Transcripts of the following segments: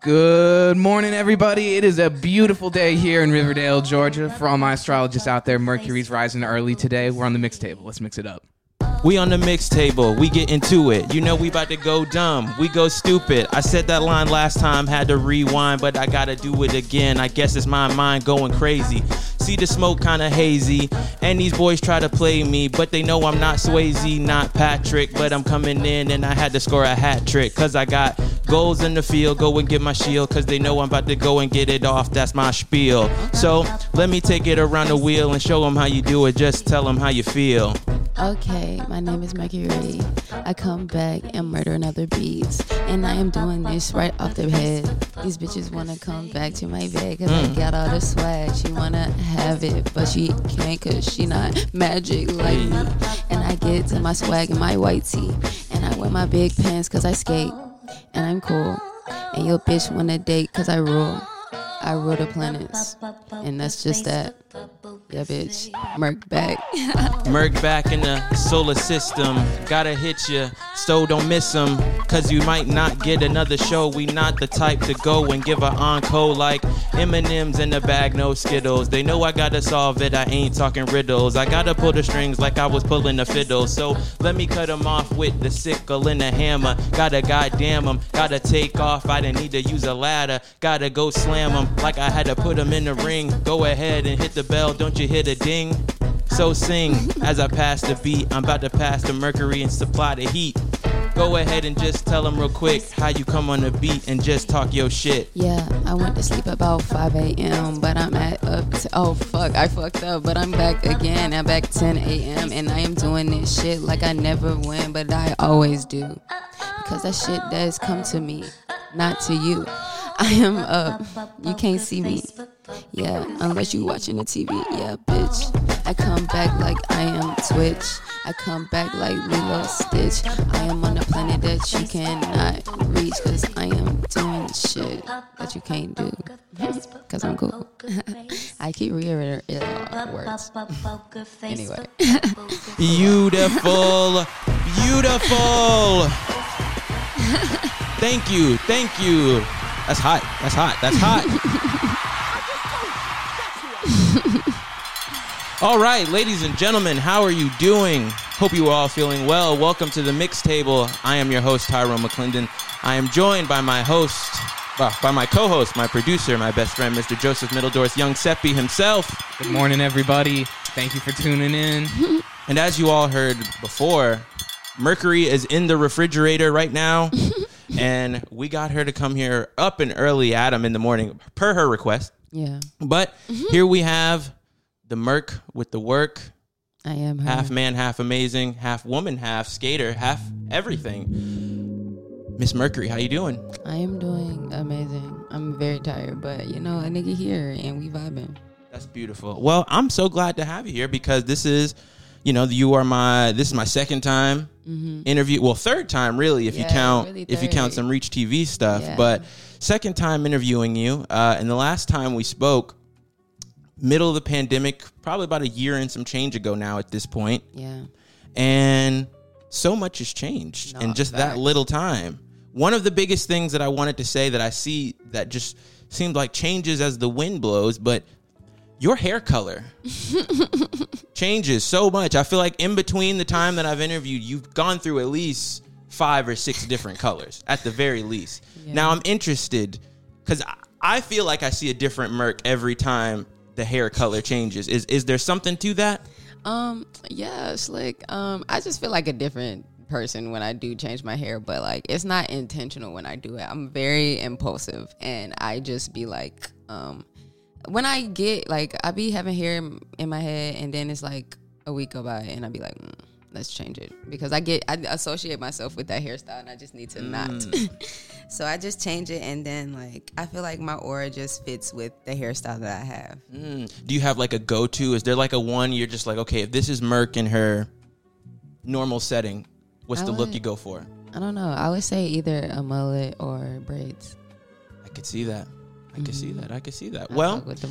Good morning, everybody. It is a beautiful day here in Riverdale, Georgia. For all my astrologists out there, Mercury's rising early today. We're on the mix table. Let's mix it up. We on the mix table, we get into it. You know we about to go dumb, we go stupid. I said that line last time, had to rewind, but I gotta do it again. I guess it's my mind going crazy. See the smoke kinda hazy, and these boys try to play me, but they know I'm not Swayze, not Patrick. But I'm coming in and I had to score a hat trick, cause I got goals in the field. Go and get my shield, cause they know I'm about to go and get it off. That's my spiel. So let me take it around the wheel and show them how you do it. Just tell them how you feel. Okay, my name is Mercury. I come back and murder another beats. And I am doing this right off the head. These bitches wanna come back to my bed cause I got all the swag. She wanna have it, but she can't cause she not magic like me. And I get to my swag in my white tee. And I wear my big pants cause I skate. And I'm cool. And your bitch wanna date cause I rule. I rule the planets. And that's just that. Yeah, bitch. Merc back. Merc back in the solar system. Gotta hit ya, so don't miss 'em. Cause you might not get another show. We not the type to go and give a encore like M&M's in the bag, no Skittles. They know I gotta solve it, I ain't talking riddles. I gotta pull the strings like I was pulling the fiddle. So let me cut 'em off with the sickle and the hammer. Gotta goddamn 'em, gotta take off. I didn't need to use a ladder. Gotta go slam 'em like I had to put 'em in the ring. Go ahead and hit the bell, don't you hear the ding? So sing as I pass the beat. I'm about to pass the mercury and supply the heat. Go ahead and just tell them real quick how you come on the beat and just talk your shit. Yeah, I went to sleep about 5 a.m., but I'm at up to, oh fuck, I fucked up, but I'm back again. I'm back 10 a.m., and I am doing this shit like I never win, but I always do. Because that shit does come to me, not to you. I am up. You can't see me. Yeah, unless you watching the TV. Yeah, bitch. I come back like I am Twitch. I come back like Lilo Stitch. I am on a planet that you cannot reach because I am doing shit that you can't do. Because I'm cool. I keep reiterating uh, words. Anyway. Beautiful, beautiful. Thank you, thank you. That's hot. That's hot. That's hot. all right, ladies and gentlemen, how are you doing? Hope you are all feeling well. Welcome to the mix table. I am your host, Tyrone McClendon. I am joined by my host, well, by my co-host, my producer, my best friend, Mr. Joseph Middledorf, yung Seppi himself. Good morning, everybody. Thank you for tuning in. And as you all heard before, Mercury is in the refrigerator right now. and we got her to come here up and early, Adam, in the morning, per her request. Yeah, But mm-hmm. here we have the Merc with the work. I am her. Half man, half amazing, half woman, half skater, half everything. Miss Mercury, how you doing? I am doing amazing. I'm very tired, but you know, a nigga here and we vibing. That's beautiful. Well, I'm so glad to have you here because this is, you know, you are my this is my second time interview. Well, third time really, if you Mm-hmm. Count really if you count some Reach TV stuff. Yeah. But second time interviewing you. Uh, and the last time we spoke, middle of the pandemic, probably about a year and some change ago now at this point, Yeah. and so much has changed No, in just that little time. One of the biggest things that I wanted to say that I see that just seems like changes as the wind blows, but your hair color changes so much. I feel like in between the time that I've interviewed, you've gone through at least five or six different colors at the very least. Yeah. Now I'm interested because I feel like I see a different Merc every time the hair color changes. Is is there something to that? Um, yeah, it's like um I just feel like a different person when I do change my hair, but like it's not intentional when I do it. I'm very impulsive and I just be like um when I get like I be having hair in- my head and then it's like a week go by and I be like mm, let's change it because I get I associate myself with that hairstyle and I just need to not. so I just change it and then like I feel like my aura just fits with the hairstyle that I have. Mm. Do you have like a go to? Is there like a one you're just like, okay, if this is Merc in her normal setting, what's I the look you go for? I don't know. I would say either a mullet or braids. I could see that. I could see Mhm. that. I could see that. I Well, fuck with the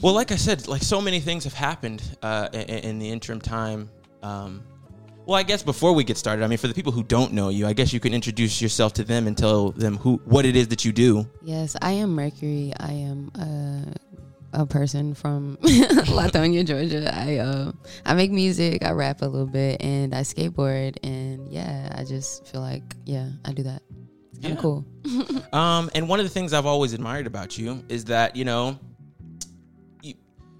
well, like I said, like so many things have happened uh, in, in the interim time. Um, Well, I guess before we get started, I mean, for the people who don't know you, I guess you can introduce yourself to them and tell them who what it is that you do. Yes, I am Mercury. I am a, a person from Lithonia, Georgia. I uh, I make music, I rap a little bit, and I skateboard. And yeah, I just feel like yeah, I do that. It's kind of Yeah. cool. Um, and one of the things I've always admired about you is that you know you,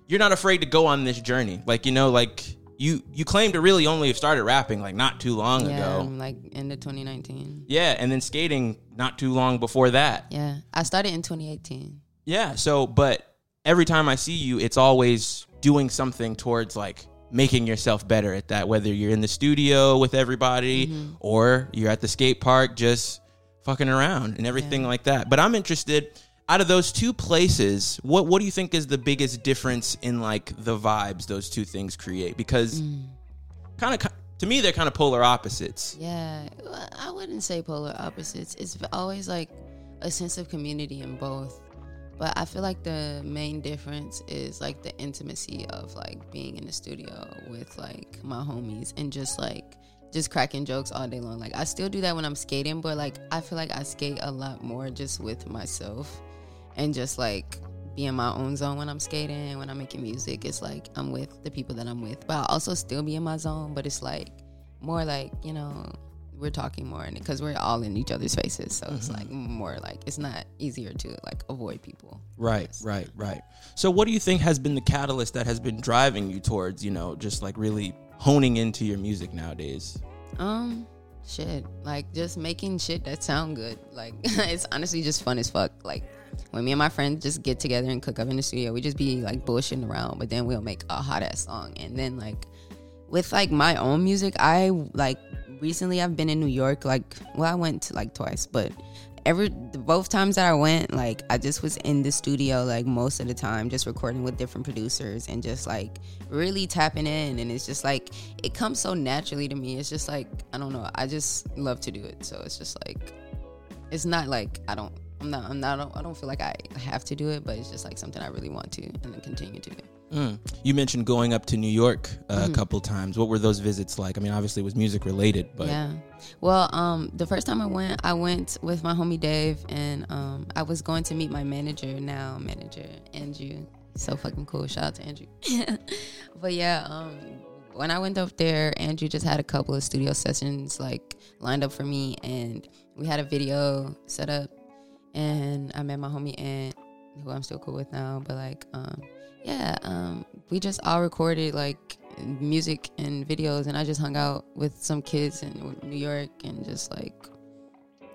you're not afraid to go on this journey. Like you know, like you you claim to really only have started rapping like not too long Yeah, ago. like end of 2019. Yeah, and then skating not too long before that. Yeah, I started in 2018. Yeah. So, but every time I see you, it's always doing something towards like making yourself better at that. Whether you're in the studio with everybody or you're at the skate park just fucking around and everything Yeah. like that. But I'm interested. Out of those two places, what what do you think is the biggest difference in like the vibes those two things create? Because mm. kind of to me, they're kind of polar opposites. Yeah, well, I wouldn't say polar opposites. It's always like a sense of community in both. But I feel like the main difference is like the intimacy of like being in the studio with like my homies and just like just cracking jokes all day long. Like I still do that when I'm skating, but like I feel like I skate a lot more just with myself and just like be in my own zone when I'm skating. When I'm making music, it's like I'm with the people that I'm with, but I also still be in my zone. But it's like more like you know we're talking more and because we're all in each other's faces, so it's like mm-hmm. more like it's not easier to like avoid people. Right, right, right. So, what do you think has been the catalyst that has been driving you towards, you know, just like really honing into your music nowadays? Um, shit, like just making shit that sound good. Like it's honestly just fun as fuck. Like when me and my friends just get together and cook up in the studio, we just be like bullshitting around, but then we'll make a hot ass song. And then like with like my own music, I like recently I've been in New York. Like well, I went to like twice, but every both times that I went, like I just was in the studio like most of the time, just recording with different producers and just like really tapping in. And it's just like it comes so naturally to me. It's just like I don't know. I just love to do it. So it's just like it's not like I don't. I'm not. I'm not. I don't, I don't feel like I have to do it, but it's just like something I really want to and then continue to do. Mm. You mentioned going up to New York uh, Mm-hmm. a couple times. What were those visits like? I mean, obviously it was music related, but yeah. Well, um, the first time I went, I went with my homie Dave, and um, I was going to meet my manager now, manager Andrew. So fucking cool. Shout out to Andrew. but yeah, um, when I went up there, Andrew just had a couple of studio sessions like lined up for me, and we had a video set up, and I met my homie Ant, who I'm still cool with now. But like, um, yeah, um, we just all recorded like music and videos, and I just hung out with some kids in New York and just like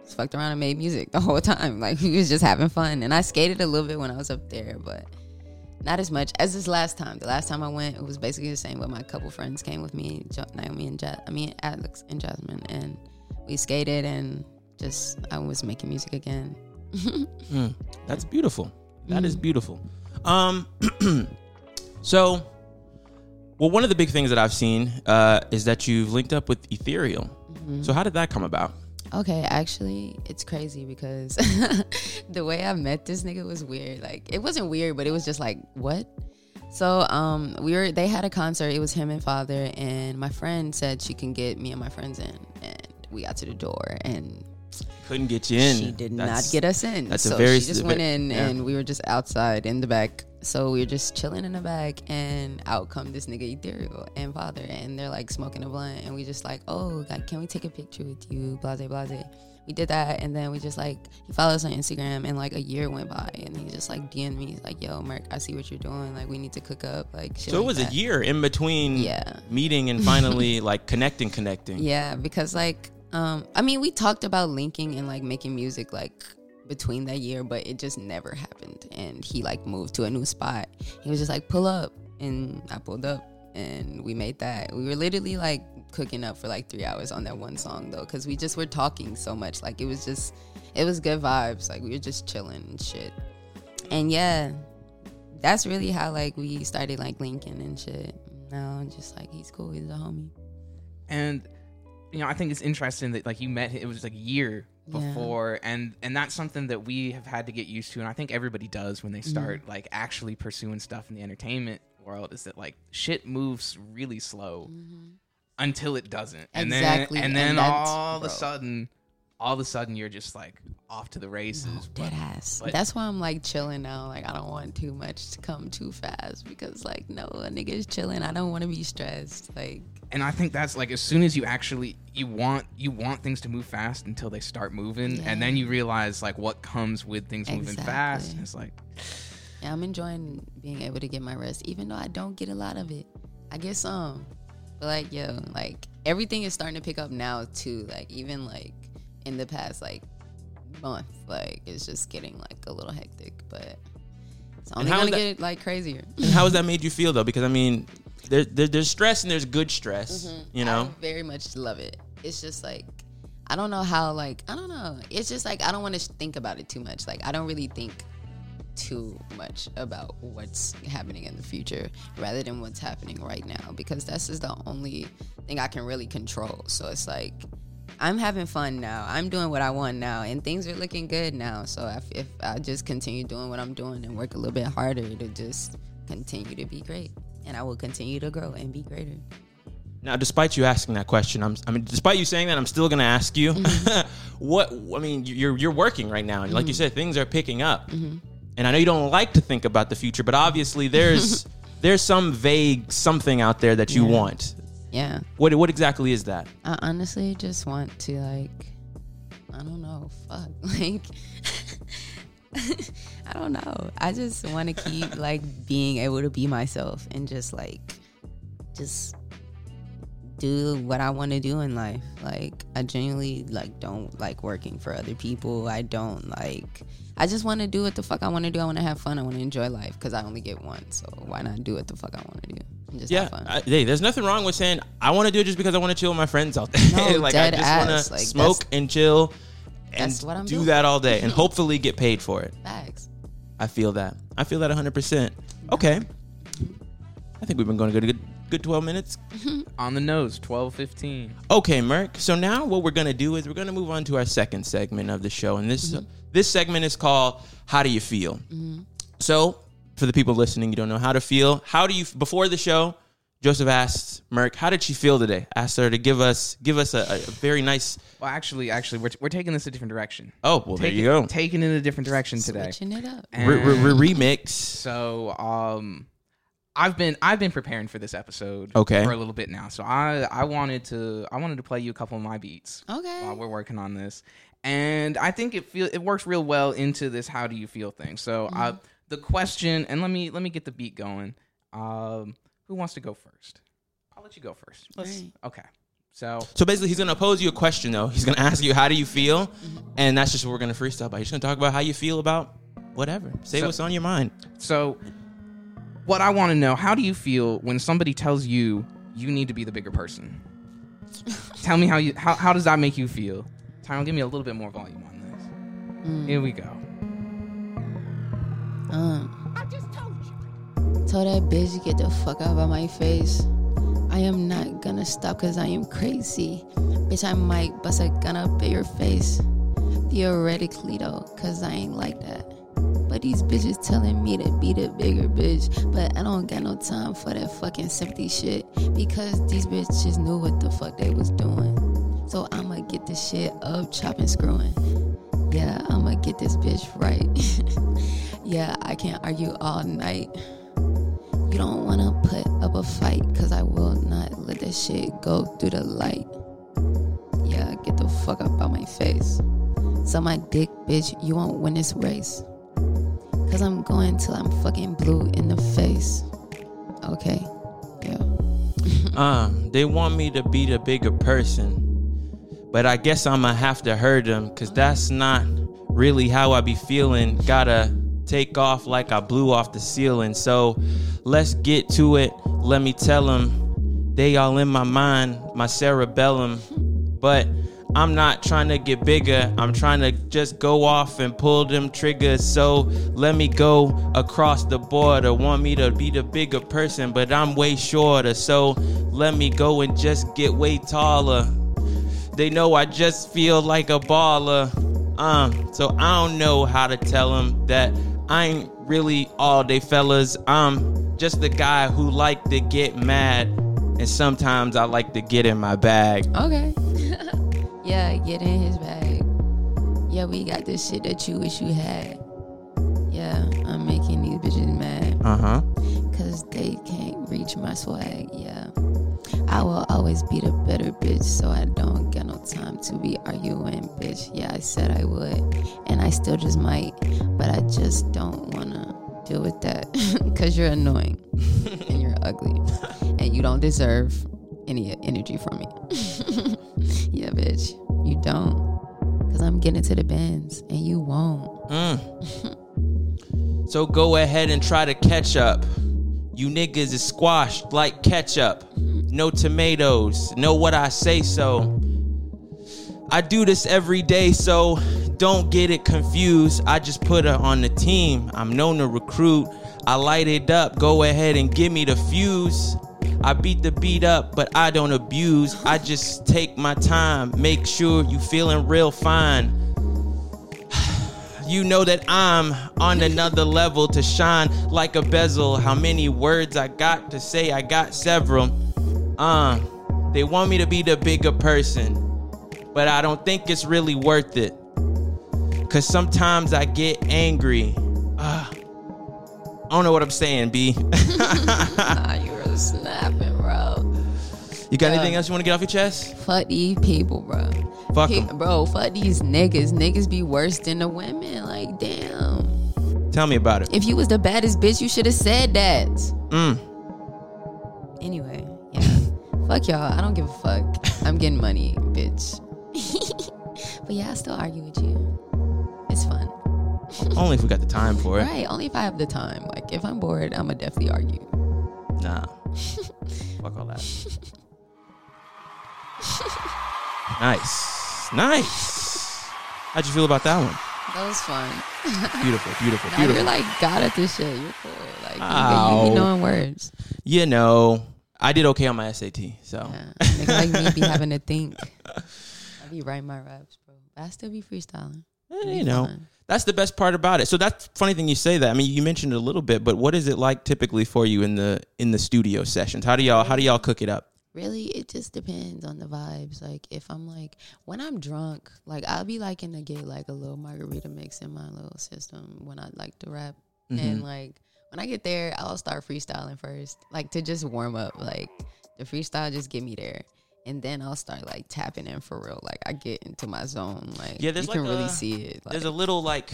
just fucked around and made music the whole time. Like we was just having fun, and I skated a little bit when I was up there, but not as much as this last time. The last time I went, it was basically the same. But my couple friends came with me, Jo- Naomi and ja- I mean Alex and Jasmine, and we skated and just I was making music again. Mm, that's beautiful. That is beautiful. Um, so, well, one of the big things that I've seen uh, is that you've linked up with Ethereal. So, how did that come about? Okay, actually, it's crazy because the way I met this nigga was weird. Like, it wasn't weird, but it was just like, what? So, um, we were they had a concert. It was him and father, and my friend said she can get me and my friends in, and we got to the door, and Couldn't get you in. she did That's- not get us in. that's a so very she just went in, yeah. and we were just outside in the back. So we were just chilling in the back, and out come this nigga Ethereal and father, and they're like smoking a blunt, and we just like, oh, can we take a picture with you? Blase, blase. We did that, and then we just like he followed us on Instagram, and like a year went by, and he just like DM'd me, he's like, yo, Merc, I see what you're doing, like we need to cook up, like. Shit So it like was that. a year in between Yeah. meeting and finally like connecting, connecting. Yeah, because like um I mean we talked about linking and like making music like between that year, but it just never happened. And he like moved to a new spot. He was just like, pull up and I pulled up and we made that. We were literally like cooking up for like three hours on that one song though, because we just were talking so much. Like it was just it was good vibes. Like we were just chilling and shit. And yeah, that's really how like we started like linking and shit. Now just like he's cool, he's a homie. and you know i think it's interesting that like you met it was like a year Yeah. before and and that's something that we have had to get used to and i think everybody does when they Mm-hmm. start like actually pursuing stuff in the entertainment world is that like shit moves really slow Mm-hmm. until it doesn't. And then and and then that's- all of a sudden all of a sudden you're just like off to the races. Oh, Dead ass. but- That's why I'm like chilling now. Like I don't want too much to come too fast because like no, a nigga is chilling. I don't want to be stressed. Like and I think that's like as soon as you actually you want you want things to move fast until they start moving, Yeah. and then you realize like what comes with things moving fast. Exactly. It's like yeah, I'm enjoying being able to get my rest, even though I don't get a lot of it. I get some, but like yo, like everything is starting to pick up now too. Like even like in the past like month, like it's just getting like a little hectic, but it's only gonna that- get like crazier. And how has that made you feel though? Because I mean, there, there, there's stress and there's good stress. Mm-hmm. You know, I very much love it. It's just like I don't know how like I don't know. It's just like I don't want to think about it too much. Like I don't really think too much about what's happening in the future rather than what's happening right now because that's just the only thing I can really control. So it's like I'm having fun now. I'm doing what I want now, and things are looking good now. So if, if I just continue doing what I'm doing and work a little bit harder, it'll just continue to be great, and I will continue to grow and be greater. Now, despite you asking that question, I'm, I mean, despite you saying that, I'm still going to ask you, mm-hmm. what? I mean, you're you're working right now, and like you mm-hmm. said, things are picking up. Mm-hmm. And I know you don't like to think about the future, but obviously there's there's some vague something out there that you Yeah. want. Yeah. What what exactly is that? I honestly just want to like I don't know, fuck. Like I don't know. I just want to keep like being able to be myself and just like just do what I want to do in life. Like I genuinely like don't like working for other people. I don't like I just want to do what the fuck I want to do. I want to have fun. I want to enjoy life cuz I only get one. So why not do what the fuck I want to do? And just Yeah, have fun. I, hey, there's nothing wrong with saying I want to do it just because I want to chill with my friends out there. No, like I just want ass. to Like, smoke and chill and that's what I'm do doing. that all day and hopefully get paid for it. Facts. I feel that. I feel that 100%. Okay. I think we've been going a good good 12 minutes. on the nose, 12, 15. Okay, Merc. So now what we're going to do is we're going to move on to our second segment of the show and this mm-hmm. this segment is called How do you feel? Mm-hmm. So, for the people listening, you don't know how to feel. How do you before the show? Joseph asked Merc, "How did she feel today?" Asked her to give us give us a, a very nice. Well, actually, actually, we're, we're taking this a different direction. Oh, well, there Taking- you go. Taking it in a different direction today. Switching it up. Re- re- re- remix. So, um, I've been I've been preparing for this episode Okay. for a little bit now. So I I wanted to I wanted to play you a couple of my beats Okay. while we're working on this, and I think it feel it works real well into this how do you feel thing. So Mm-hmm. The question, and let me let me get the beat going. Um, who wants to go first? I'll let you go first. Let's, Okay. So So basically, he's going to pose you a question, though. He's going to ask you, "How do you feel?" And that's just what we're going to freestyle about. He's going to talk about how you feel about whatever. Say So- what's on your mind. So, what I want to know, how do you feel when somebody tells you you need to be the bigger person? Tell me how you how, how does that make you feel? Tyrone, give me a little bit more volume on this. Here we go. Um, I just told you. tell that bitch to get the fuck out of my face. I am not gonna stop cause I am crazy. Bitch, I might bust a gun up in your face. Theoretically though, cause I ain't like that. But these bitches telling me to be the bigger bitch. But I don't got no time for that fucking sympathy shit. Because these bitches knew what the fuck they was doing. So I'ma get this shit up, chopping, screwing. Yeah, I'ma get this bitch right. yeah, I can't argue all night. You don't wanna put up a fight, cause I will not let that shit go through the light. Yeah, get the fuck up out my face. So my dick, bitch, you won't win this race. Cause I'm going till I'm fucking blue in the face. Okay. Yeah. Um, they want me to be the bigger person, but I guess I'ma have to hurt them, cause that's not really how I be feeling. Gotta take off like I blew off the ceiling. So let's get to it. Let me tell them they all in my mind, my cerebellum, but. I'm not trying to get bigger. I'm trying to just go off and pull them triggers. So let me go across the border. Want me to be the bigger person, but I'm way shorter. So let me go and just get way taller. They know I just feel like a baller. Um, so I don't know how to tell them that I ain't really all day fellas. I'm just the guy who like to get mad. and sometimes I like to get in my bag. Okay. yeah, get in his bag. Yeah, we got this shit that you wish you had. Yeah, I'm making these bitches mad. Uh huh. Cause they can't reach my swag, yeah. I will always be the better bitch, so I don't get no time to be arguing, bitch. Yeah, I said I would, and I still just might, but I just don't wanna deal with that. Cause you're annoying, and you're ugly, and you don't deserve any energy from me. yeah, bitch, you don't. Cause I'm getting to the bends, and you won't. Mm. so go ahead and try to catch up. You niggas is squashed like ketchup. No tomatoes. Know what I say so. I do this every day, so don't get it confused. I just put her on the team. I'm known to recruit. I light it up. Go ahead and give me the fuse. I beat the beat up, but I don't abuse. I just take my time. Make sure you feeling real fine you know that I'm on another level to shine like a bezel. How many words I got to say? I got several. Uh, they want me to be the bigger person, but I don't think it's really worth it. Cause sometimes I get angry. Uh, I don't know what I'm saying, B. nah, you were snapping, bro. You got anything else you want to get off your chest? Fuck these people, bro. Fuck Pe- bro. Fuck these niggas. Niggas be worse than the women. Like, damn. Tell me about it. If you was the baddest bitch, you should have said that. Mm. Anyway. Fuck y'all. I don't give a fuck. I'm getting money, bitch. but yeah, I still argue with you. It's fun. Only if we got the time for it. Right. Only if I have the time. Like, if I'm bored, I'm going to definitely argue. Nah. Fuck all that. nice. Nice. How'd you feel about that one? That was fun. Beautiful, beautiful, Nah, beautiful. you're like God at this shit. You're cool. Like, you, you Ow. be knowing words. you know, I did okay on my SAT, so Yeah. Like me be having to think. I be writing my raps, bro. But I still be freestyling. eh, you know, fun. that's the best part about it. So that's funny thing you say that. I mean, you mentioned it a little bit, but what is it like typically for you in the in the studio sessions? How do y'all how do y'all cook it up? Really, it just depends on the vibes. Like if I'm like when I'm drunk, like I'll be liking to get like a little margarita mix in my little system when I like to rap. And like when I get there, I'll start freestyling first, like to just warm up. Like the freestyle just get me there. And then I'll start like tapping in for real. Like I get into my zone. Like Yeah, there's you can like really a- see it. Like, There's a little like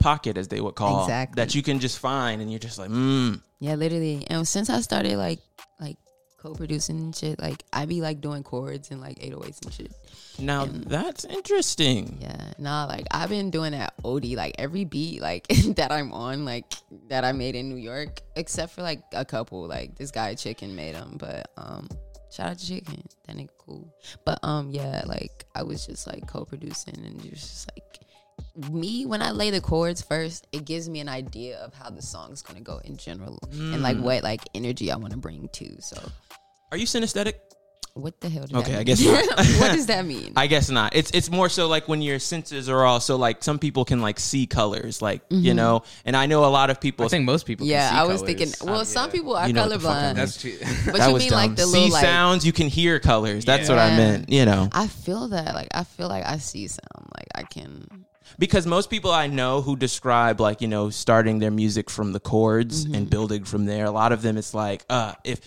pocket as they would call Exactly. that you can just find and you're just like, mm. Yeah, literally. And since I started like co-producing and shit, like I be like doing chords and like 808s and shit. Now And- that's interesting. Yeah, nah, like I've been doing that OD like every beat like that I'm on like that I made in New York, except for like a couple. Like this guy Chicken made them, but um, shout out to Chicken, that nigga cool. But um, yeah, like I was just like co-producing and just like me when I lay the chords first, it gives me an idea of how the song's gonna go in general and like what like energy I want to bring to. So Are you synesthetic? what the hell? Does Okay, that I guess not. what does that mean? I guess not. It's it's more so like when your senses are all so like some people can like see colors, like you know. And I know a lot of people. I think most people. can yeah, see I was colors. thinking. Well, some people are You know what the fuck I colorblind. That's true. But that you mean dumb. like the see little like sounds, you can hear colors. That's what I meant. You know, I feel that like I feel like I see sound like I can because most people I know who describe like you know starting their music from the chords Mm-hmm. and building from there. A lot of them, it's like, uh, if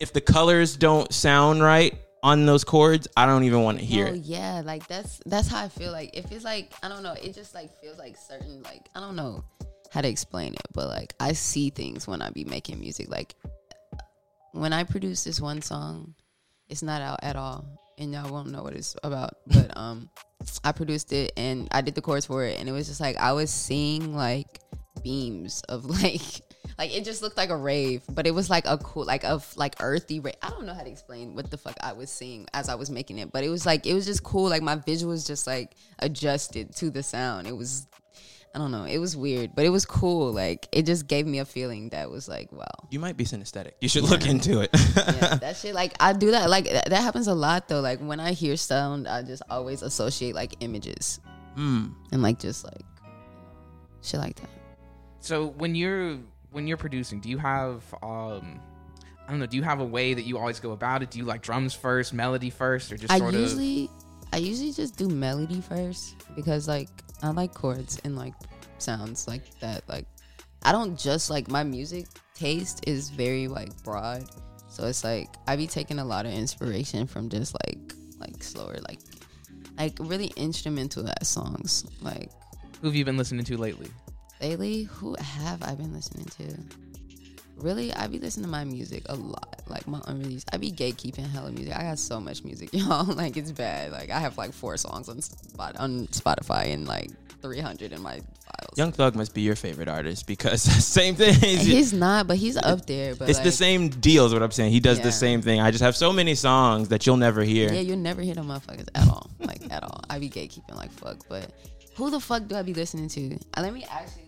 if the colors don't sound right on those chords, I don't even want to hear Oh it. yeah, like that's that's how I feel like if it's like I don't know, it just like feels like certain like I don't know how to explain it, but like I see things when I be making music. Like when I produce this one song, it's not out at all. And y'all won't know what it's about. But um I produced it and I did the chords for it and it was just like I was seeing like beams of like like it just looked like a rave, but it was like a cool like a f- like earthy rave. I don't know how to explain what the fuck I was seeing as I was making it, but it was like it was just cool. Like my visuals just like adjusted to the sound. It was I don't know, it was weird, but it was cool. Like it just gave me a feeling that was like wow. You might be synesthetic. You should look into it. yeah, that shit like I do that like that, that happens a lot though. Like when I hear sound, I just always associate like images Hmm. and like just like shit like that. So when you're when you're producing, do you have um I don't know. Do you have a way that you always go about it? Do you like drums first, melody first, or just I sort of? usually I usually just do melody first because like I like chords and like sounds like that. Like I don't just like my music taste is very like broad. So it's like I be taking a lot of inspiration from just like like slower like like really instrumental ass songs. Like Who have you been listening to lately? Lately, who have I been listening to? Really, I be listening to my music a lot, like my unreleased. I be gatekeeping hella music. I got so much music, y'all. Like it's bad. Like I have like four songs on Spot on Spotify and like 300 in my files. Young Thug must be your favorite artist because same thing. He's- not, but he's up there. But it's the same deal, is what I'm saying. He does Yeah. the same thing. I just have so many songs that you'll never hear. Yeah, you'll never hear them motherfuckers at all. Like at all. I be gatekeeping like fuck. But who the fuck do I be listening to? Uh, let me actually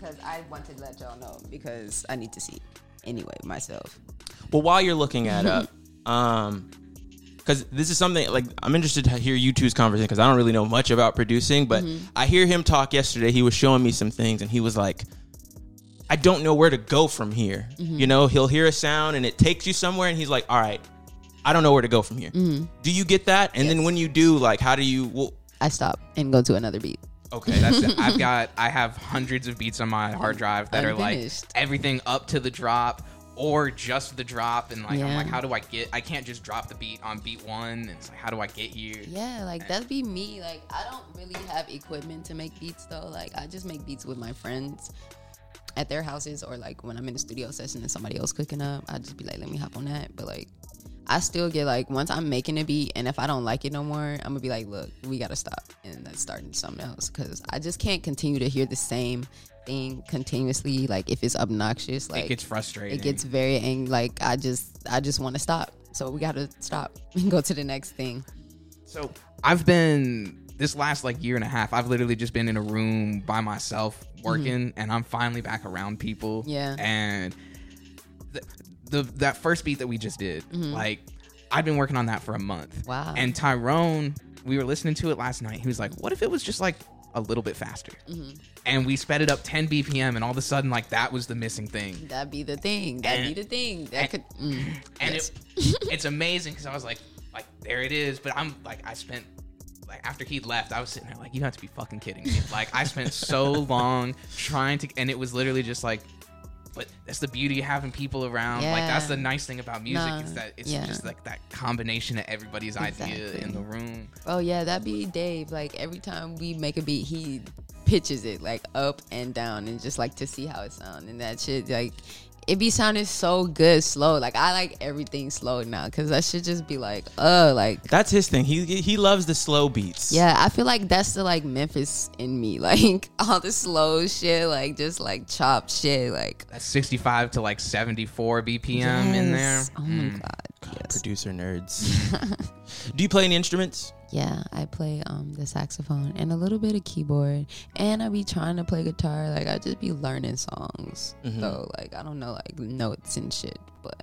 because I want to let y'all know because I need to see anyway myself. Well, while you're looking at up, um, because this is something like I'm interested to hear you two's conversation because I don't really know much about producing, but mm-hmm. I hear him talk yesterday. He was showing me some things, and he was like, "I don't know where to go from here." Mm-hmm. You know, he'll hear a sound and it takes you somewhere, and he's like, "All right, I don't know where to go from here." Mm-hmm. Do you get that? And then when you do, like, how do you? Well, I stop and go to another beat. Okay, that's it. I've got I have hundreds of beats on my hard drive that are like Unfinished. everything up to the drop or just the drop and like I'm like how do I get I can't just drop the beat on beat 1 and it's like how do I get here? Yeah, like that'd be me. Like I don't really have equipment to make beats though. Like I just make beats with my friends at their houses or like when I'm in a studio session and somebody else cooking up, I'd just be like, let me hop on that. But like I still get like once I'm making a beat and if I don't like it no more, I'm gonna be like, look, we gotta stop and let's start something else because I just can't continue to hear the same thing continuously. Like if it's obnoxious, like it gets frustrating. it gets very ang- like I just I just want to stop. So we gotta stop and go to the next thing. So I've been this last like year and a half. I've literally just been in a room by myself working, and I'm finally back around people. Mm-hmm. Yeah. and the that first beat that we just did, Mm-hmm. like I've been working on that for a month. Wow. And Tyrone, we were listening to it last night. He was like, "What if it was just like a little bit faster?" Mm-hmm. And we sped it up 10 BPM, and all of a sudden, like that was the missing thing. That'd be the thing. That'd And- be the thing. That could. Mm, and yes. it, it's amazing because I was like, like there it is. But I'm like, I spent like after he left, I was sitting there like, you have to be fucking kidding me. Like I spent so long trying to, and it was literally just like. But that's the beauty of having people around. Like that's the nice thing about music Nah, is that it's yeah. just like that combination of everybody's idea in the room. oh yeah, that'd be Dave. Like every time we make a beat, he pitches it like up and down, and just like to see how it sounds. And that shit, like it be sounding so good slow. Like I like everything slow now because that should just be like, uh, like that's his thing. He he loves the slow beats. Yeah, I feel like that's the like Memphis in me. Like all the slow shit, like just like chopped shit. Like That's 65 to like 74 BPM in there. Yes. Oh my god. Yes. Producer nerds. do you play any instruments? Yeah, I play um the saxophone and a little bit of keyboard, and I be trying to play guitar. Like I just be learning songs. Mm-hmm. So like I don't know like notes and shit, but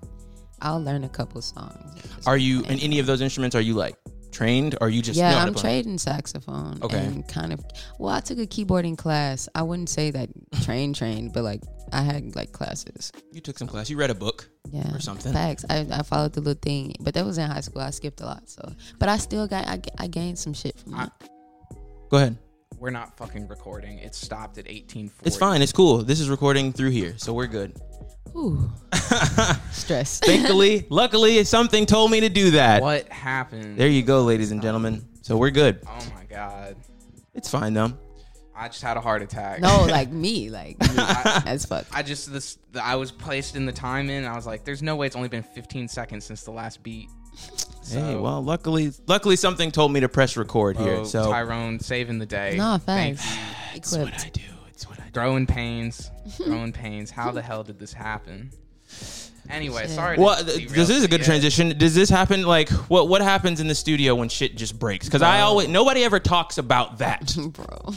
I'll learn a couple songs. Are you in any of those instruments? Are you like trained? Or are you just yeah, I'm trading saxophone. Okay. And kind of, well, I took a keyboarding class. I wouldn't say that train trained, but like I had like classes. You took some class. You read a book. Yeah. Or something. Facts. I, I followed the little thing, but that was in high school. I skipped a lot. So, but I still got, I, I gained some shit from I- it. Go ahead. We're not fucking recording. It stopped at 1840. It's fine. It's cool. This is recording through here, so we're good. Ooh. Stress. Thankfully, luckily, something told me to do that. What happened? There you go, ladies and gentlemen. So we're good. Oh my god. It's fine though. I just had a heart attack. no, like me, like me, as fuck. I just this the, I was placed in the time in. I was like, "There's no way it's only been 15 seconds since the last beat." So, hey, well, luckily, luckily, something told me to press record here. oh, So Tyrone saving the day. No, thanks. facts. you. it's what I do. It's what I do. Growing pains, growing pains. How the hell did this happen? Anyway, Shit. sorry. Well, th- this is a good yet. transition. Does this happen? Like, what what happens in the studio when shit just breaks? Because I always nobody ever talks about that. Bro.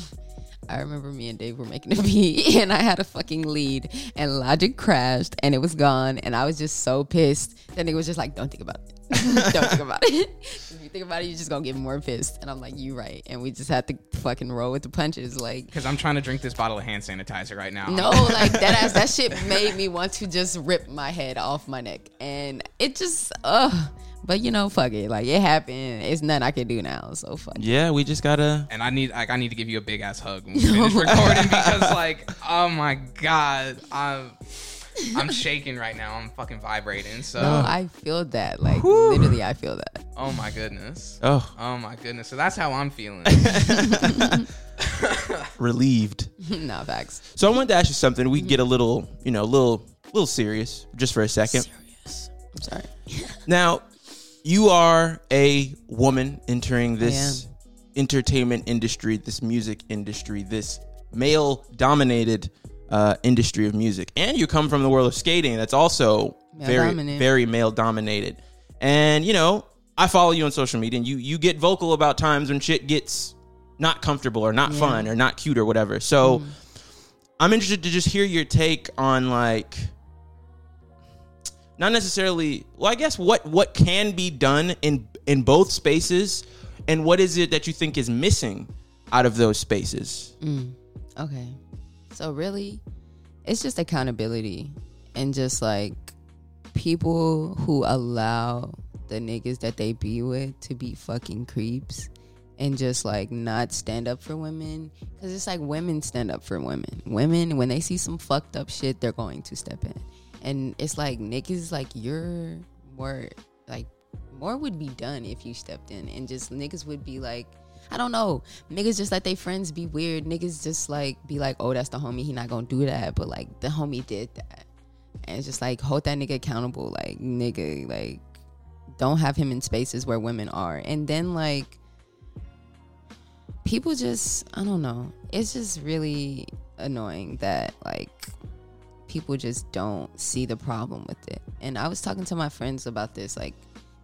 I remember me and Dave were making a beat, and I had a fucking lead, and Logic crashed, and it was gone, and I was just so pissed. Then it was just like, "Don't think about it. Don't think about it. if you think about it, you're just gonna get more pissed." And I'm like, "You right." And we just had to fucking roll with the punches, like. Because I'm trying to drink this bottle of hand sanitizer right now. No, like that ass, that shit made me want to just rip my head off my neck. And it just, ugh. But you know, fuck it. Like it happened. It's nothing I can do now. So fuck. it. Yeah, we just gotta. And I need like I need to give you a big ass hug when we finish recording because like oh my god I'm I'm shaking right now I'm fucking vibrating so No, I feel that. Like literally, I feel that. oh my goodness Oh, oh my goodness so that's how I'm feeling relieved. nah, facts. So I wanted to ask you something. We can get a little, you know, a little, little serious just for a second. Serious. I'm sorry. Now, you are a woman entering this entertainment industry, this music industry, this male dominated uh, industry of music. And you come from the world of skating that's also very, Male-dominant. very male dominated. And, you know, I follow you on social media and you, you get vocal about times when shit gets not comfortable or not Yeah. fun or not cute or whatever. So I'm interested to just hear your take on like not necessarily well i guess what what can be done in in both spaces and what is it that you think is missing out of those spaces? Mm, okay. So really, it's just accountability and just like people who allow the niggas that they be with to be fucking creeps and just like not stand up for women. Because it's like women stand up for women. Women when they see some fucked up shit they're going to step in and it's like niggas like you're more like more would be done if you stepped in and just niggas would be like I don't know. Niggas just let their friends be weird. Niggas just like be like, oh, that's the homie. He not gonna do that. But like the homie did that. And it's just like hold that nigga accountable. Like nigga, like don't have him in spaces where women are. And then like people just I don't know. It's just really annoying that like people just don't see the problem with it. And I was talking to my friends about this, like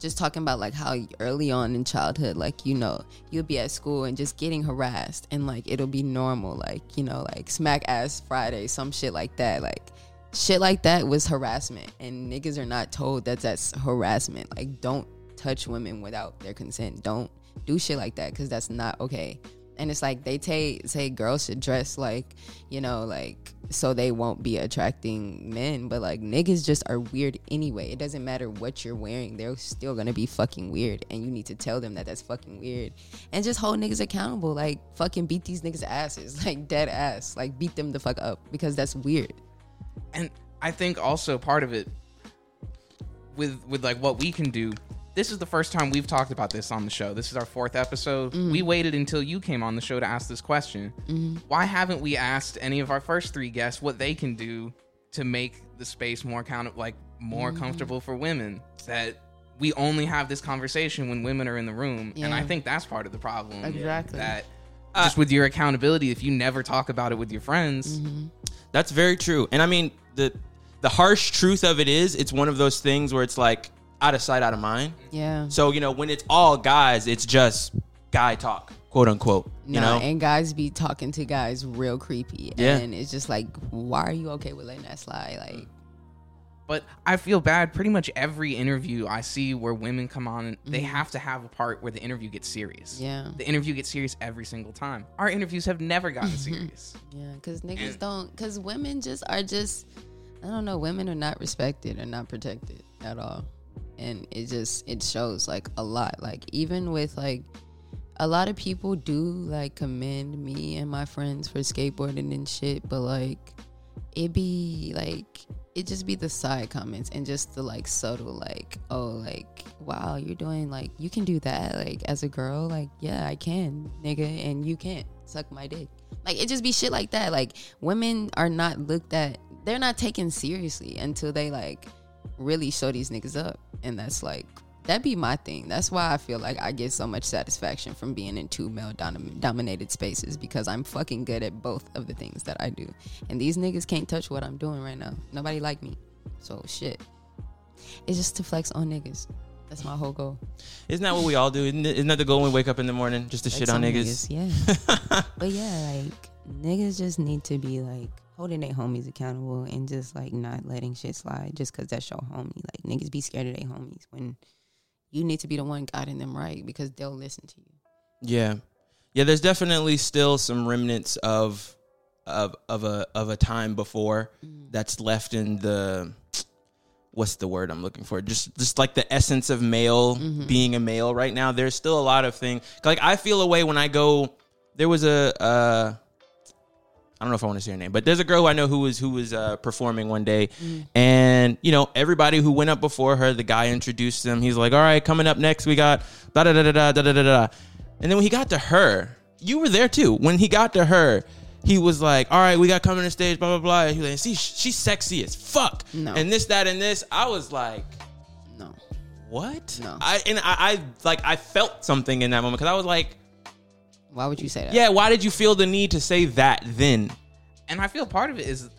just talking about like how early on in childhood, like you know, you'll be at school and just getting harassed, and like it'll be normal, like you know, like smack ass Friday, some shit like that, like shit like that was harassment, and niggas are not told that that's harassment. Like, don't touch women without their consent. Don't do shit like that because that's not okay. And it's like they say say girls should dress like, you know, like so they won't be attracting men, but like niggas just are weird anyway. It doesn't matter what you're wearing; they're still gonna be fucking weird, and you need to tell them that that's fucking weird, and just hold niggas accountable. Like fucking beat these niggas asses, like dead ass, like beat them the fuck up because that's weird. and I think also part of it with with like what we can do. This is the first time we've talked about this on the show. This is our fourth episode. Mm. We waited until you came on the show to ask this question. Mm-hmm. Why haven't we asked any of our first three guests what they can do to make the space more count like more mm-hmm. comfortable for women? That we only have this conversation when women are in the room, and I think that's part of the problem. Exactly. That uh, just with your accountability, if you never talk about it with your friends, mm-hmm. That's very true. And I mean, the the harsh truth of it is it's one of those things where it's like out of sight, out of mind. Yeah. So, you know, when it's all guys, it's just guy talk, quote unquote. You Nah, know? and guys be talking to guys real creepy. Yeah. And it's just like, why are you okay with letting that slide? Like, But I feel bad. Pretty much every interview I see where women come on, they have to have a part where the interview gets serious. Mm-hmm. Yeah. The interview gets serious every single time. Our interviews have never gotten serious. yeah, because niggas And- don't, because women just are just, I don't know, women are not respected or not protected at all. And it just, it shows like a lot. Like, even with like, a lot of people do like commend me and my friends for skateboarding and shit, but like, it be like it just be the side comments and just the like subtle like oh like wow you're doing like you can do that like as a girl like yeah i can nigga and you can't suck my dick like it just be shit like that like women are not looked at they're not taken seriously until they like really show these niggas up. And that's like that be my thing. That's why i feel like i get so much satisfaction from being in two male dom- dominated spaces because i'm fucking good at both of the things that i do. And these niggas can't touch what i'm doing right now. Nobody like me. So shit. It's just to flex on niggas. That's my whole goal. Isn't that what we all do? Isn't, isn't that the goal when we wake up in the morning? Just to shit on on niggas? yeah. But yeah like niggas just need to be like holding their homies accountable and just like not letting shit slide just because that's your homie. Like niggas be scared of their homies when you need to be the one guiding them right because they'll listen to you. Yeah, yeah. There's definitely still some remnants of of of a of a time before that's left in the what's the word I'm looking for? Just just like the essence of male being a male right now. There's still a lot of things. Like I feel a way when I go. There was a. Uh, I don't know if I want to say her name, but there's a girl who I know who was who was uh, performing one day, and you know everybody who went up before her, the guy introduced them. He's like, "All right, coming up next, we got da da da da da da da da da," and then when he got to her, you were there too. When he got to her, he was like, "All right, we got coming to stage, blah blah blah." He was like, "See, she's sexy as fuck," No. and this, that, and this. I was like, No. "What?" No. I and I, I like I felt something in that moment because I was like, Why would you say that? "Yeah, why did you feel the need to say that then?" And I feel part of it is,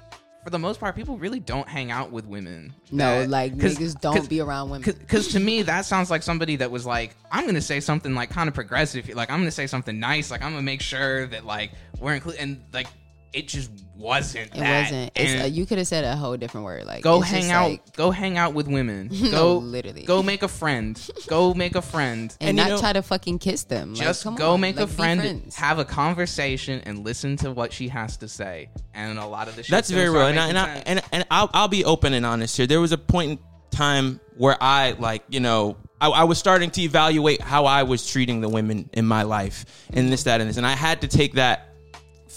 for the most part, people really don't hang out with women. No, That- like 'cause- niggas don't 'cause- be around women. Because to me, that sounds like somebody that was like, I'm going to say something like kind of progressive. Like, I'm going to say something nice. Like, I'm going to make sure that, like, we're included. And, like, it just wasn't. It that. wasn't. It's, And uh, you could have said a whole different word. Like go hang out. like- go hang out with women. No, Go literally. Go make a friend. go make a friend. and, And, not you know- try to fucking kiss them. Like, Just come go on, make like, a friend, have a conversation, and listen to what she has to say. And a lot of the shit That's very real, and I, and, I, and and I'll I'll be open and honest here. There was a point in time where I like you know I, I was starting to evaluate how I was treating the women in my life and this that and this, and I had to take that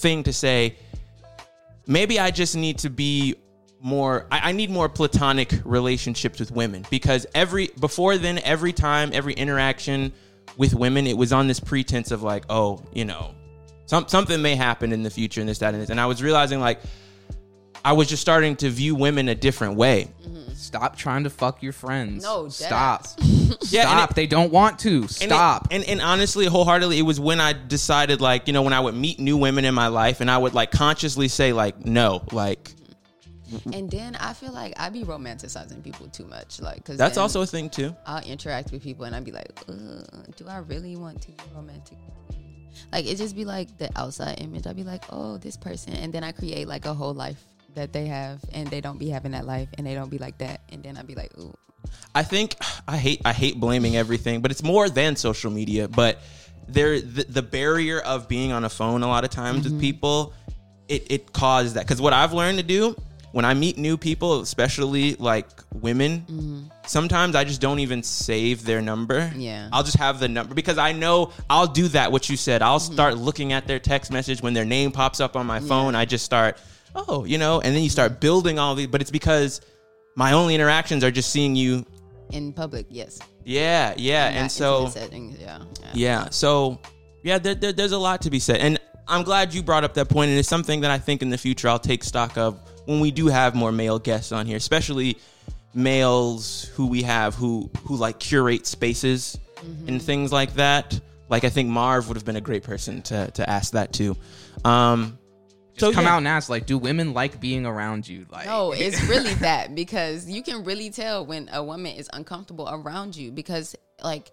thing to say maybe I just need to be more I, I need more platonic relationships with women because every before then every time every interaction with women it was on this pretense of like oh you know some, something may happen in the future and this that and this. And I was realizing like I was just starting to view women a different way. Stop trying to fuck your friends. No, dead stop. Yeah, Stop. it- they don't want to. And it- Stop. And, and honestly, wholeheartedly, it was when I decided, like, you know, when I would meet new women in my life, and I would like consciously say, like, no, like And then I feel like I'd be romanticizing people too much. Like, cause that's also a thing too. I'll interact with people and I'd be like, do I really want to be romantic? Like it just be like the outside image. I'd be like, oh, this person, and then I create like a whole life that they have, and they don't be having that life, and they don't be like that, and then I'd be like, ooh, I think I hate I hate blaming everything, but it's more than social media. But there, the, the barrier of being on a phone a lot of times with mm-hmm. people, it it caused that. Because what I've learned to do when I meet new people, especially like women, mm-hmm. sometimes I just don't even save their number. Yeah. I'll just have the number because I know I'll do that. What you said, I'll mm-hmm. start looking at their text message when their name pops up on my phone. I just start, oh, you know, and then you start building all these. But it's because my only interactions are just seeing you in public, yes. yeah, yeah, In and so settings, yeah, yeah. yeah, so yeah, there, there, there's a lot to be said, and I'm glad you brought up that point, and it's something that I think in the future I'll take stock of when we do have more male guests on here, especially males who we have who who like curate spaces and things like that. Like I think Marv would have been a great person to to ask that too. Um, Just come yeah. out and ask, like, do women like being around you? Like, No, it's really that because you can really tell when a woman is uncomfortable around you because like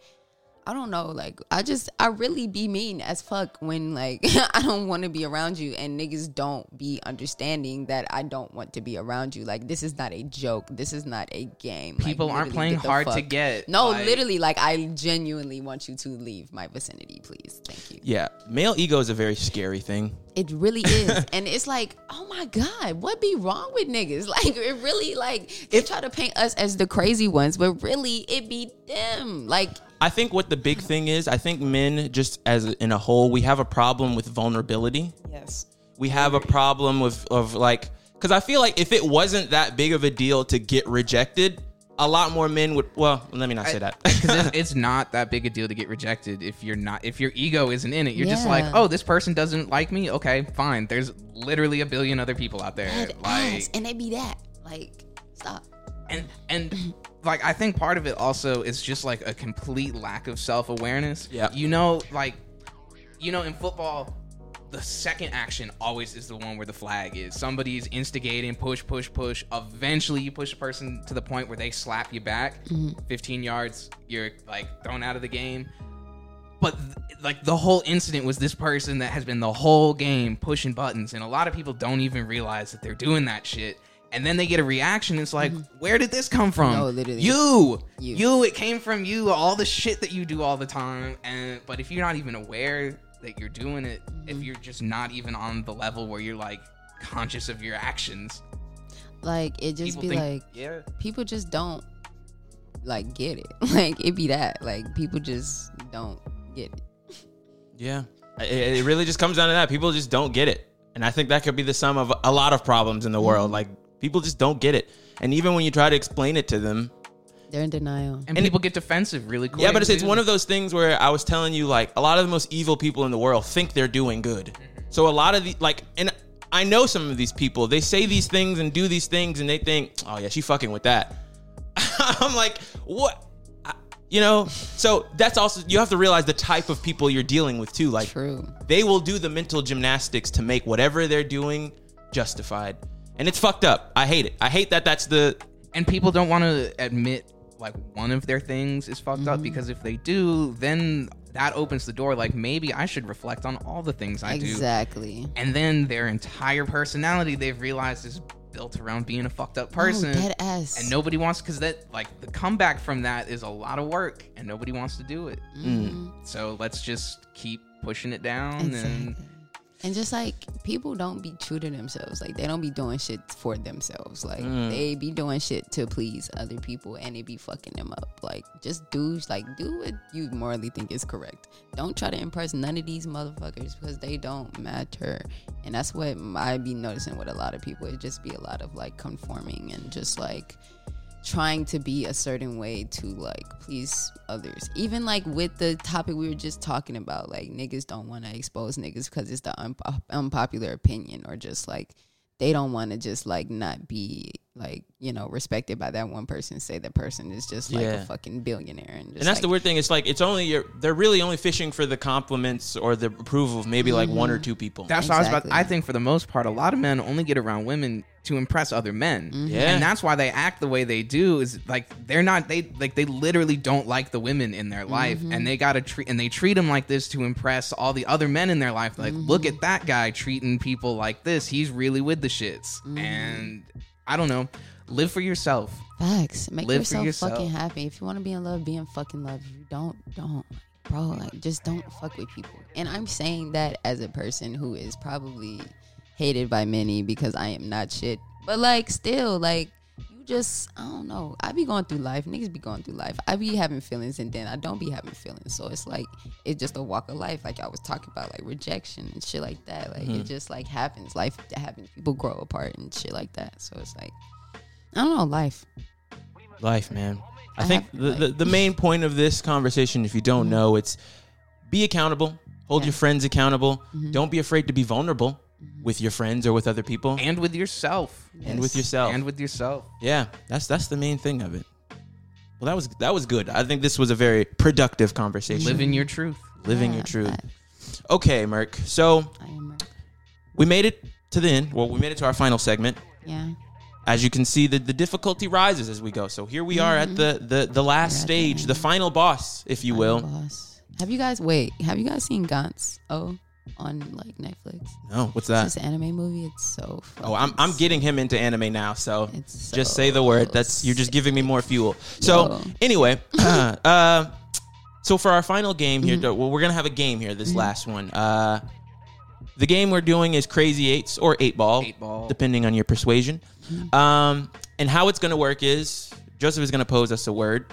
I don't know, like I just I really be mean as fuck when like I don't want to be around you and niggas don't be understanding that I don't want to be around you. Like this is not a joke. This is not a game. Like, People aren't playing get the hard to get, No, like- literally, like I genuinely want you to leave my vicinity, please. Thank you. yeah, male ego is a very scary thing. It really is. and it's like, oh my God, what be wrong with niggas? Like it really like they try to paint us as the crazy ones, but really it be them. Like I think what the big thing is, I think men just as in a whole, we have a problem with vulnerability. Yes. We have a problem with of like because I feel like if it wasn't that big of a deal to get rejected, a lot more men would. Well, let me not say that. because it's, it's not that big a deal to get rejected if you're not if your ego isn't in it. You're just like, oh, this person doesn't like me. Okay, fine. There's literally a billion other people out there. Dead like, ass. And they be that. Like, stop. and and like I think part of it also is just like a complete lack of self awareness. Yeah. you know, like you know, in football, the second action always is the one where the flag is. Somebody's instigating, push, push, push. Eventually, you push a person to the point where they slap you back, mm-hmm. 15 yards. You're like thrown out of the game. But th- like the whole incident was this person that has been the whole game pushing buttons, and a lot of people don't even realize that they're doing that shit. And then they get a reaction. It's like, where did this come from? Mm-hmm. No, literally. You, You. you. It came from you. All the shit that you do all the time. And but if you're not even aware that you're doing it, Mm-hmm. if you're just not even on the level where you're like conscious of your actions, Like it just be think, like yeah, people just don't like get it. Like it be that. Like people just don't get it. Yeah. It, it really just comes down to that. People just don't get it. And I think that could be the sum of a lot of problems in the world. Like people just don't get it. And even when you try to explain it to them, They're in denial. and, And people get defensive really quick. yeah, but it's, it's one of those things where I was telling you, like, a lot of the most evil people in the world think they're doing good. So a lot of the, like, and I know some of these people, they say these things and do these things and they think, oh, yeah, she fucking with that. I'm like, what? I- You know, so that's also, you have to realize the type of people you're dealing with too. Like, True. they will do the mental gymnastics to make whatever they're doing justified. And it's fucked up. I hate it. I hate that that's the, and people don't want to admit like one of their things is fucked Mm-hmm. up because if they do, then that opens the door. Like maybe I should reflect on all the things I do, Exactly. and then their entire personality they've realized is built around being a fucked up person. Oh, dead ass. and nobody wants because that like the comeback from that is a lot of work and nobody wants to do it Mhm. so let's just keep pushing it down Exactly. And just like people don't be true to themselves. Like they don't be doing shit for themselves. Like Mm. they be doing shit to please other people and it be fucking them up. Like just do like do what you morally think is correct. Don't try to impress none of these motherfuckers because they don't matter. And that's what I be noticing with a lot of people. It just be a lot of like conforming and just like trying to be a certain way to like please others. Even like with the topic we were just talking about, like niggas don't want to expose niggas because it's the unpo- unpopular opinion, or just like they don't want to just like not be like you know respected by that one person. Say that person is just like Yeah. a fucking billionaire, and, just and that's the weird thing. It's like, it's only, you're, they're really only fishing for the compliments or the approval of maybe like one or mm-hmm. two people. that's what i was about i think for the most part a lot of men only get around women to impress other men mm-hmm. Yeah. and that's why they act the way they do is like they're not they like they literally don't like the women in their life mm-hmm. and they gotta treat and they treat them like this to impress all the other men in their life like mm-hmm. look at that guy treating people like this he's really with the shits and i don't know live for yourself Facts. Make Live for yourself, yourself. fucking happy. If you want to be in love, be in fucking love. If you don't, don't. Bro, like just don't fuck with people. And I'm saying that as a person who is probably hated by many because I am not shit. But like still, like you just I don't know. I be going through life. Niggas be going through life. I be having feelings and then I don't be having feelings. So it's like it's just a walk of life. Like I was talking about, like rejection and shit like that. Like it just like happens. Life happens. People grow apart and shit like that. So it's like I don't know, life. Life, man. I, I think the, Mm-hmm. the, the main point of this conversation, if you don't know, it's be accountable, hold Yeah. your friends accountable. Mhm. Don't be afraid to be vulnerable with your friends or with other people and with yourself and with yourself. and with yourself yeah, that's that's the main thing of it. Well, that was that was good. I think this was a very productive conversation. living your truth Living Yeah, your truth. facts. Okay, Merc. So I we made it to the end. Well, we made it to our final segment. Yeah. As you can see, the, the difficulty rises as we go. So here we are at the the, the last Mm-hmm. At the stage, the end. final boss, if you Final will. Boss. Have you guys wait? Have you guys seen Gantz? Oh, on like Netflix. No, what's that? It's this anime movie. It's so. Oh, I'm I'm getting him into anime now. So It's just say the word. That's you're just giving me more fuel. So Yo. anyway, uh, so for our final game here, Mhm. well, we're gonna have a game here. This Mhm. last one. Uh, the game we're doing is Crazy Eights or Eight Ball, Eight Ball. depending on your persuasion. Mm-hmm. Um, and how it's gonna work is Joseph is gonna pose us a word,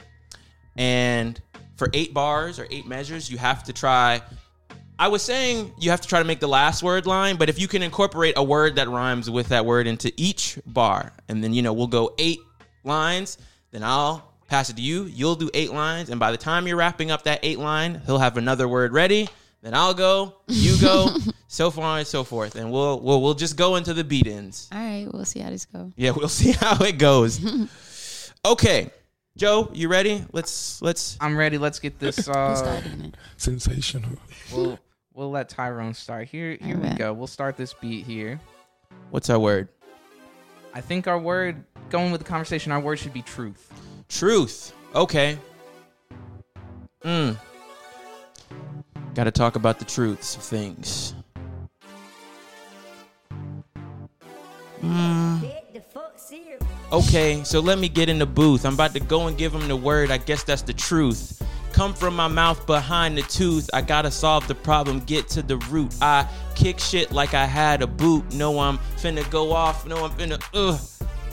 and for eight bars or eight measures, you have to try. I was saying you have to try to make the last word line, but if you can incorporate a word that rhymes with that word into each bar, and then you know we'll go eight lines, then I'll pass it to you. You'll do eight lines, and by the time you're wrapping up that eight line, he'll have another word ready. Then I'll go, you go, so far and so forth, and we'll we'll we'll just go into the beat-ins. All right, we'll see how this goes. Yeah, we'll see how it goes. okay, Joe, you ready? Let's let's. i'm ready let's get this uh? Sensational. We'll we'll let Tyrone start. Here here we go. We'll start this beat here. What's our word? I think our word going with the conversation, our word should be truth. Truth. Okay. Mm. Got to talk about the truths of things. Mm. Okay, so let me get in the booth. I'm about to go and give him the word. I guess that's the truth. Come from my mouth behind the tooth. I gotta solve the problem, get to the root. I kick shit like I had a boot. No, I'm finna go off. No, I'm finna, ugh.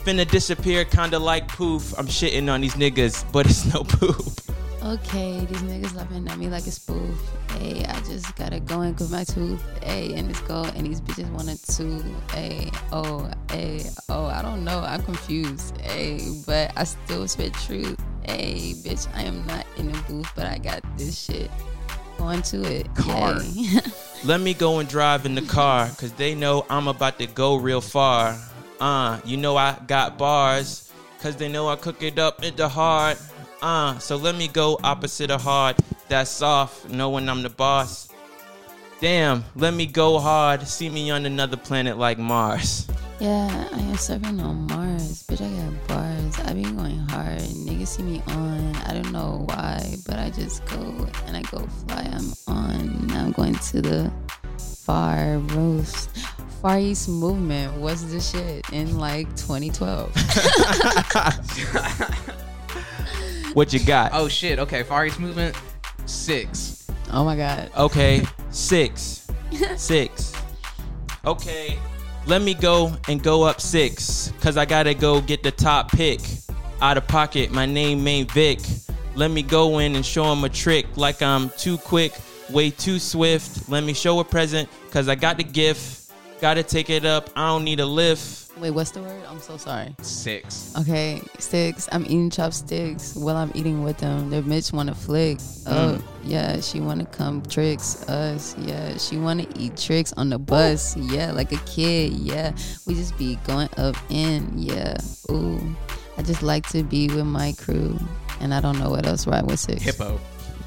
Finna disappear, kinda like poof. I'm shitting on these niggas, but it's no poop. Okay, these niggas laughing at me like a spoof. Hey, I just gotta go in with my tooth. Hey, and it's go, and these bitches wanted to. Hey, oh, hey, oh, I don't know. I'm confused. Hey, but I still spit truth. Hey, bitch, I am not in the booth, but I got this shit. Going to it. Car. Let me go and drive in the car, cause they know I'm about to go real far. Uh, you know I got bars, cause they know I cook it up into hard. Uh, so let me go opposite of hard. That's soft, knowing I'm the boss. Damn, let me go hard. See me on another planet like Mars. Yeah, I am serving on Mars. Bitch, I got bars. I be going hard. Niggas see me on. I don't know why, but I just go and I go fly. I'm on. Now I'm going to the far roast. Far East movement was the shit in like 2012. What you got? Oh shit. Okay, Far East Movement six. oh my god. Okay, six. Six. Okay, let me go and go up six. Cause I gotta go get the top pick. Out of pocket, my name ain't Vic. Let me go in and show him a trick like I'm too quick, way too swift. Let me show a present, cause I got the gift. Gotta take it up, I don't need a lift. Wait, what's the word? I'm so sorry. Six. Okay, sticks. I'm eating chopsticks while I'm eating with them. The bitch wanna flick. Oh, yeah, she wanna come tricks us. Yeah, she wanna eat tricks on the bus. Yeah, like a kid. Yeah, we just be going up in. Yeah, ooh. I just like to be with my crew, and I don't know what else rhyme with six. Hippo.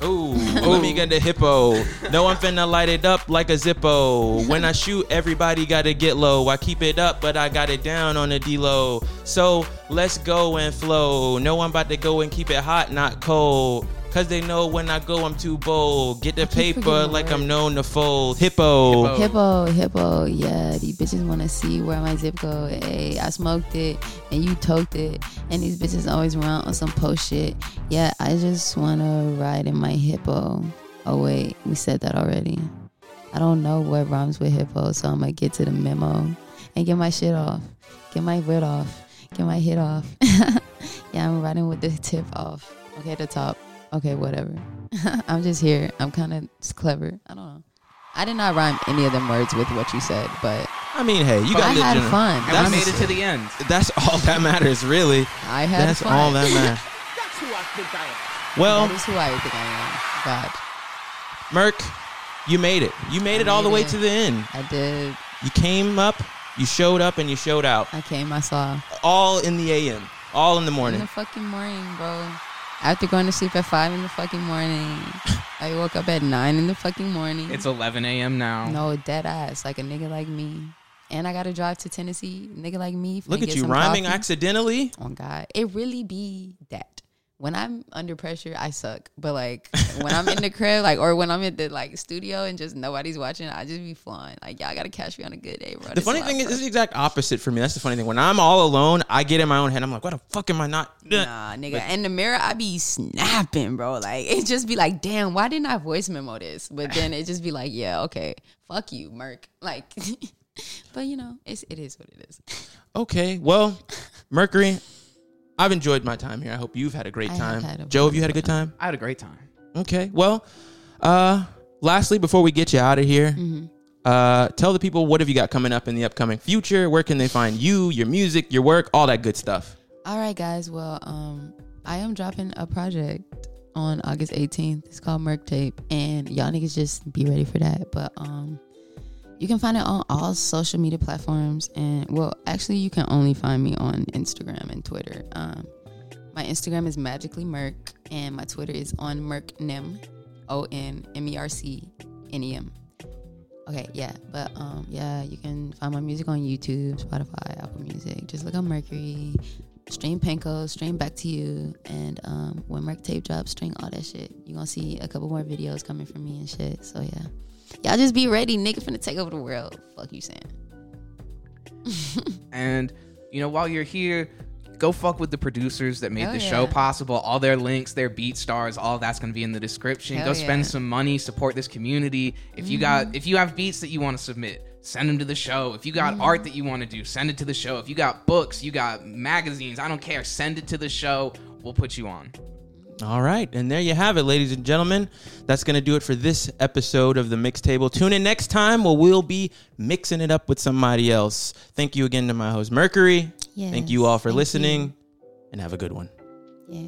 Ooh, let me get the hippo. No, I'm finna light it up like a Zippo. When I shoot, everybody gotta get low. I keep it up, but I got it down on the D low. So let's go and flow. No, I'm about to go and keep it hot, not cold. Cause they know when I go, I'm too bold. Get the paper like. I'm known to fold. Hippo. Hippo. Hippo, yeah. These bitches wanna see where my zip go. Hey, I smoked it and you toked it, and these bitches always run on some post shit. Yeah, I just wanna ride in my hippo. Oh wait, we said that already. I don't know what rhymes with hippo, so I'm gonna get to the memo and get my shit off, get my wit off, get my hit off. yeah, I'm riding with the tip off. Okay, the top. Okay, whatever. I'm just here. I'm kind of clever. I don't know. I did not rhyme any of them words with what you said, but I mean, hey, you I got the had gen- fun. And That's- we made it to the end. That's all that matters, really. I had fun. That's fun. all that matters. That's who I think I am. Well, that is who I think I am. God, Merc, you made it. You made it all the way it. to the end. I did. You came up, you showed up, and you showed out. I came. I saw. All in the AM, all in the morning. In the fucking morning, bro. After going to sleep at five in the fucking morning, I woke up at nine in the fucking morning. It's 11 a.m. now. no dead ass, like a nigga like me. And I gotta drive to Tennessee. Nigga like me. Look at you rhyming coffee. accidentally. on God. It really be that. When I'm under pressure, I suck. But like when I'm in the crib, like or when I'm in the like studio and just nobody's watching, I just be flying. Like y'all gotta catch me on a good day, bro. The This funny thing is, it's the exact opposite for me. That's the funny thing. When I'm all alone, I get in my own head. I'm like, what the fuck am I not? Nah, nigga. In the mirror, I be snapping, bro. Like it just be like, damn, why didn't I voice memo this? But then it just be like, yeah, okay, fuck you, Merc. Like, but you know, it's it is what it is. Okay, well, Mercury, I've enjoyed my time here. I hope you've had a great I time. had a Joe, have you had a good time? I had a great time. Okay, well, uh, lastly, before we get you out of here, Mm-hmm. uh, tell the people what have you got coming up in the upcoming future? Where can they find you, your music, your work, all that good stuff? All right, guys. Well, um, I am dropping a project on August 18th. It's called Merc Tape, and y'all niggas just be ready for that. But um, you can find it on all social media platforms, and well, actually, you can only find me on Instagram and Twitter. Um, my Instagram is magically Merc, and my Twitter is on Mercnem, O N M E R C N E M. Okay, yeah, but um, yeah, you can find my music on YouTube, Spotify, Apple Music. Just look up Mercury. stream Panko, stream Back to You, and um, when Merc Tape drops, stream all that shit. you going to see a couple more videos coming from me and shit. So, yeah. Y'all just be ready. Nigga finna take over the world. Fuck you saying. and, you know, while you're here, go fuck with the producers that made Hell the yeah. show possible. All their links, their beat stars, all that's to be in the description. Hell go spend yeah. some money, support this community. If you Mm-hmm. got if you have beats that you want to submit, send them to the show. If you got Mm-hmm. art that you want to do, send it to the show. If you got books, you got magazines, I don't care, send it to the show. We'll put you on. All right, and there you have it, ladies and gentlemen. That's gonna do it for this episode of the Mix Table. Tune in next time, where we'll be mixing it up with somebody else. Thank you again to my host Mercury. Thank you all for listening, you. and have a good one. Yeah.